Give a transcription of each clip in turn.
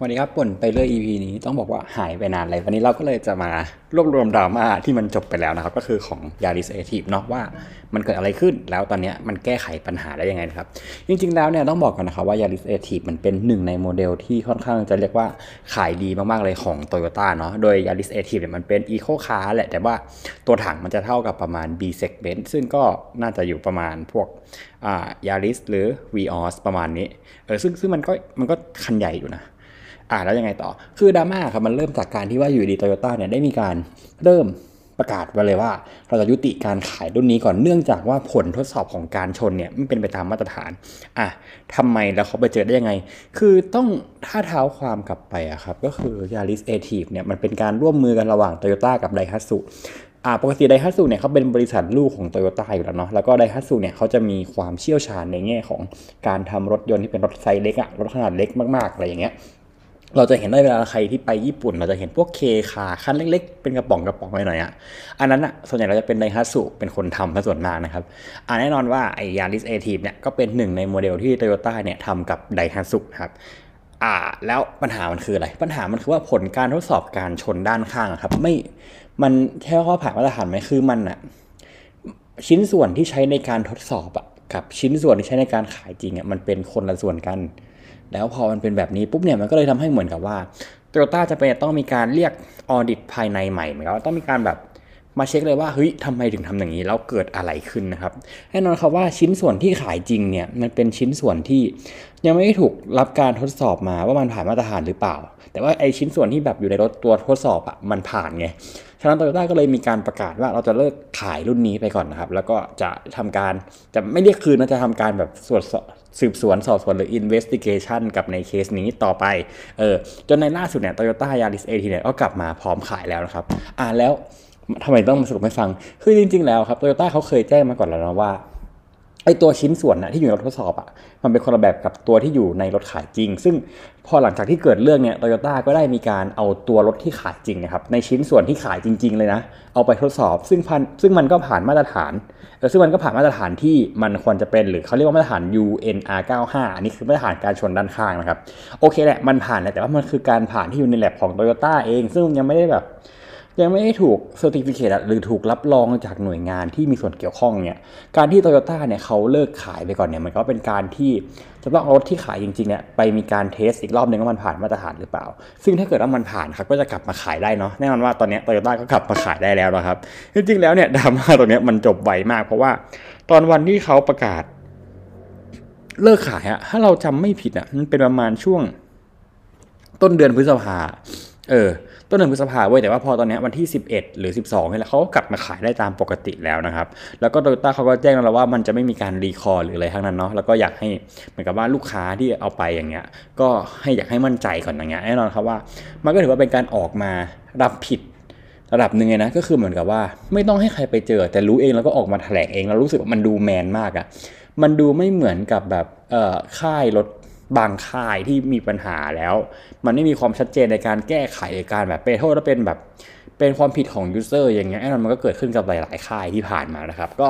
วันนี้ครับป่นไปเรื่อย EP นี้ต้องบอกว่าหายไปนานเลย วันนี้เราก็เลยจะมารวบรวมดราม่าที่มันจบไปแล้วนะครับ ก็คือของ Yaris a t i v เนาะว่ามันเกิดอะไรขึ้นแล้วตอนนี้มันแก้ไขปัญหาได้ยังไงนะครับ จริง ๆ แล้วเนี่ยต้องบอกกันนะครับว่า Yaris a t i v มันเป็นหนึ่งในโมเดลที่ค่อนข้างจะเรียกว่าขายดีมาก ๆ เลยของ Toyota เนาะโดย Yaris a t i v เนี่ยมันเป็น Eco Car แหละแต่ว่าตัวถังมันจะเท่ากับประมาณ B segment ซึ่งก็น่าจะอยู่ประมาณพวกอ่า Yaris หรือ Vios ประมาณนี้เออซึ่งซึ่งมันก็มันก็คันใหญ่อยู่นะ อ่าแล้วยังไงต่อ คือดราม่าครับมันเริ่มจากการที่ว่าอยู่ดีโตโยต้าเนี่ยได้มีการเริ่มประกาศไปเลยว่าเราจะยุติการขายรุ่นนี้ก่อนเนื่องจากว่าผลทดสอบของการชนเนี่ยไม่เป็นไปตามมาตรฐาน อะทำไมแล้วเขาไปเจอได้ยังไง คือต้องถ้าเท้าความกลับไปอะครับ ก็คือ Yaris a t i v เนี่ยมันเป็นการร่วมมือกันระหว่าง Toyota กับ Daihatsu อ่าปกติไดฮัตสุเนี่ยเขาเป็นบริษัทลูกของโตโยต้าอยู่แล้วเนาะแล้วก็ไดฮัตสุเนี่ยเขาจะมีความเชี่ยวชาญในแง่ของการทำรถยนต์ที่เป็นรถไซส์เล็กอะรถขนาดเล็กมากๆอะไรอย่างเงี้ย เราจะเห็นได้เวลาใครที่ไปญี่ปุ่น เราจะเห็นพวก kei car คันเล็ก ๆ เป็นกระป๋องกระป๋องไปหน่อยอะอันนั้นอะส่วนใหญ่เราจะเป็นไดฮัตสุเป็นคนทำซะส่วนมากนะครับอ่าแน่นอนว่าไอ้ยาริสเอทีฟเนี่ยก็เป็นหนึ่งในโมเดลที่โตโยต้าเนี่ยทำกับไดฮัตสุครับอ่าแล้วปัญหามันคืออะไร ปัญหามันคือว่าผลการทดสอบการชนด้านข้างครับ ไม่มันแค่ข้อผ่านมาตรฐานไหมคือมันอะชิ้นส่วนที่ใช้ในการทดสอบอะกับชิ้นส่วนที่ใช้ในการขายจริงอะมันเป็นคนละส่วนกัน แล้วพอมันเป็นแบบนี้ปุ๊บเนี่ยมันก็เลยทำให้เหมือนกับว่าโตโยต้าจะเป็นต้องมีการเรียกออดิตภายในใหม่เหมือนกับต้องมีการแบบ มาเช็คเลยว่าเฮ้ยทำไมถึงทำอย่างนี้แล้วเกิดอะไรขึ้นนะครับแน่นอนครับว่าชิ้นส่วนที่ขายจริงเนี่ยมันเป็นชิ้นส่วนที่ยังไม่ได้ถูกรับการทดสอบมาว่ามันผ่านมาตรฐานหรือเปล่า แต่ว่าไอชิ้นส่วนที่แบบอยู่ในรถตัวทดสอบอะมันผ่านไงฉะนั้นโตโยต้าก็เลยมีการประกาศว่าเราจะเลิกขายรุ่นนี้ไปก่อนนะครับ แล้วก็จะทำการจะไม่เรียกคืนนะจะทำการแบบสวดสืบสวนสอบสวนหรือ investigation กับในเคสนี้ต่อไป เออจนในล่าสุดเนี่ย Toyota Yaris AT เนี่ยก็กลับมาพร้อมขายแล้วนะครับ อ่าแล้ว ทำไมต้องมาสรุปให้ฟัง คือจริง ๆ แล้วครับ Toyota เขาเคยแจ้งมาก่อนแล้วนะว่าไอตัวชิ้นส่วนนะที่อยู่ในรถทดสอบอะ่ะมันเป็นคนละแบบกับตัวที่อยู่ในรถขายจริง ซึ่งพอหลังจากที่เกิดเรื่องเนี่ยโตโยต้าก็ได้มีการเอาตัวรถที่ขายจริงนะครับในชิ้นส่วนที่ขายจริง ๆ เลยนะ เอาไปทดสอบ ซึ่งพันซึ่งมันก็ผ่านมาตรฐานซึ่งมันก็ผ่านมาตรฐานที่มันควรจะเป็นหรือเขาเรียกว่ามาตรฐาน UNR 95อันนี้คือมาตรฐานการชนด้านข้างนะครับโอเคแหละมันผ่านแต่ว่ามันคือการผ่านที่อยู่ในแลบของโตโยต้าเอง ซึ่งยังไม่ได้แบบ ยังไม่ได้ถูก certificate หรือถูกรับรองจากหน่วยงานที่มีส่วนเกี่ยวข้องเนี่ยการที่โตโยต้าเนี่ยเขาเลิกขายไปก่อนเนี่ยมันก็เป็นการที่จะต้องเอารถที่ขายจริงๆเนี่ยไปมีการเทสอีกรอบหนึ่งว่ามันผ่านมาตรฐานหรือเปล่า ซึ่งถ้าเกิดว่ามันผ่านครับก็จะกลับมาขายได้เนาะแน่นอนว่าตอนนี้โตโยต้าก็กลับมาขายได้แล้วนะครับจริงๆแล้วเนี่ยดราม่าตรงนี้มันจบไวมาก เพราะว่าตอนวันที่เขาประกาศเลิกขายอะถ้าเราจำไม่ผิดอะมันเป็นประมาณช่วงต้นเดือนพฤษภา เออต้นเดือนพฤษภาเว้ยแต่ว่าพอตอนนี้วันที่ 11 หรือ 12นี่แหละเขาก็กลับมาขายได้ตามปกติแล้วนะครับ แล้วก็โตโยต้าเขาก็แจ้งแล้วว่ามันจะไม่มีการรีคอร์หรืออะไรทั้งนั้นเนาะแล้วก็อยากให้เหมือนกับว่าลูกค้าที่เอาไปอย่างเงี้ย ก็ให้อยากให้มั่นใจก่อนอย่างเงี้ยแน่นอนครับว่ามันก็ถือว่าเป็นการออกมารับผิดระดับหนึ่งไงนะก็คือเหมือนกับว่าไม่ต้องให้ใครไปเจอ แต่รู้เองแล้วก็ออกมาแถลงเองแล้วรู้สึกว่ามันดูแมนมากอะ่ะมันดูไม่เหมือนกับแบบเอ่อค่ายรถ บางค่ายที่มีปัญหาแล้ว มันไม่มีความชัดเจนในการแก้ไขการแบบไปโทษแล้วเป็นแบบเป็นความผิดของ user อย่างเงี้ยแน่นอนมันก็เกิดขึ้นกับหลายๆค่ายที่ผ่านมานะครับ ก็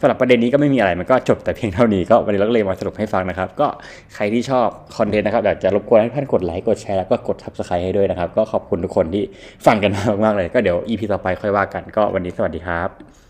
สำหรับประเด็นนี้ก็ไม่มีอะไรมันก็จบแต่เพียงเท่านี้ก็วันนี้เราเลยมาสรุปให้ฟังนะครับ ก็ใครที่ชอบคอนเทนต์นะครับอยากจะรบกวนให้ท่านกดไลค์กดแชร์แล้วก็กด subscribe ให้ด้วยนะครับ ก็ขอบคุณทุกคนที่ฟังกันมากๆเลย ก็เดี๋ยว EP ต่อไปค่อยว่ากันก็วันนี้สวัสดีครับ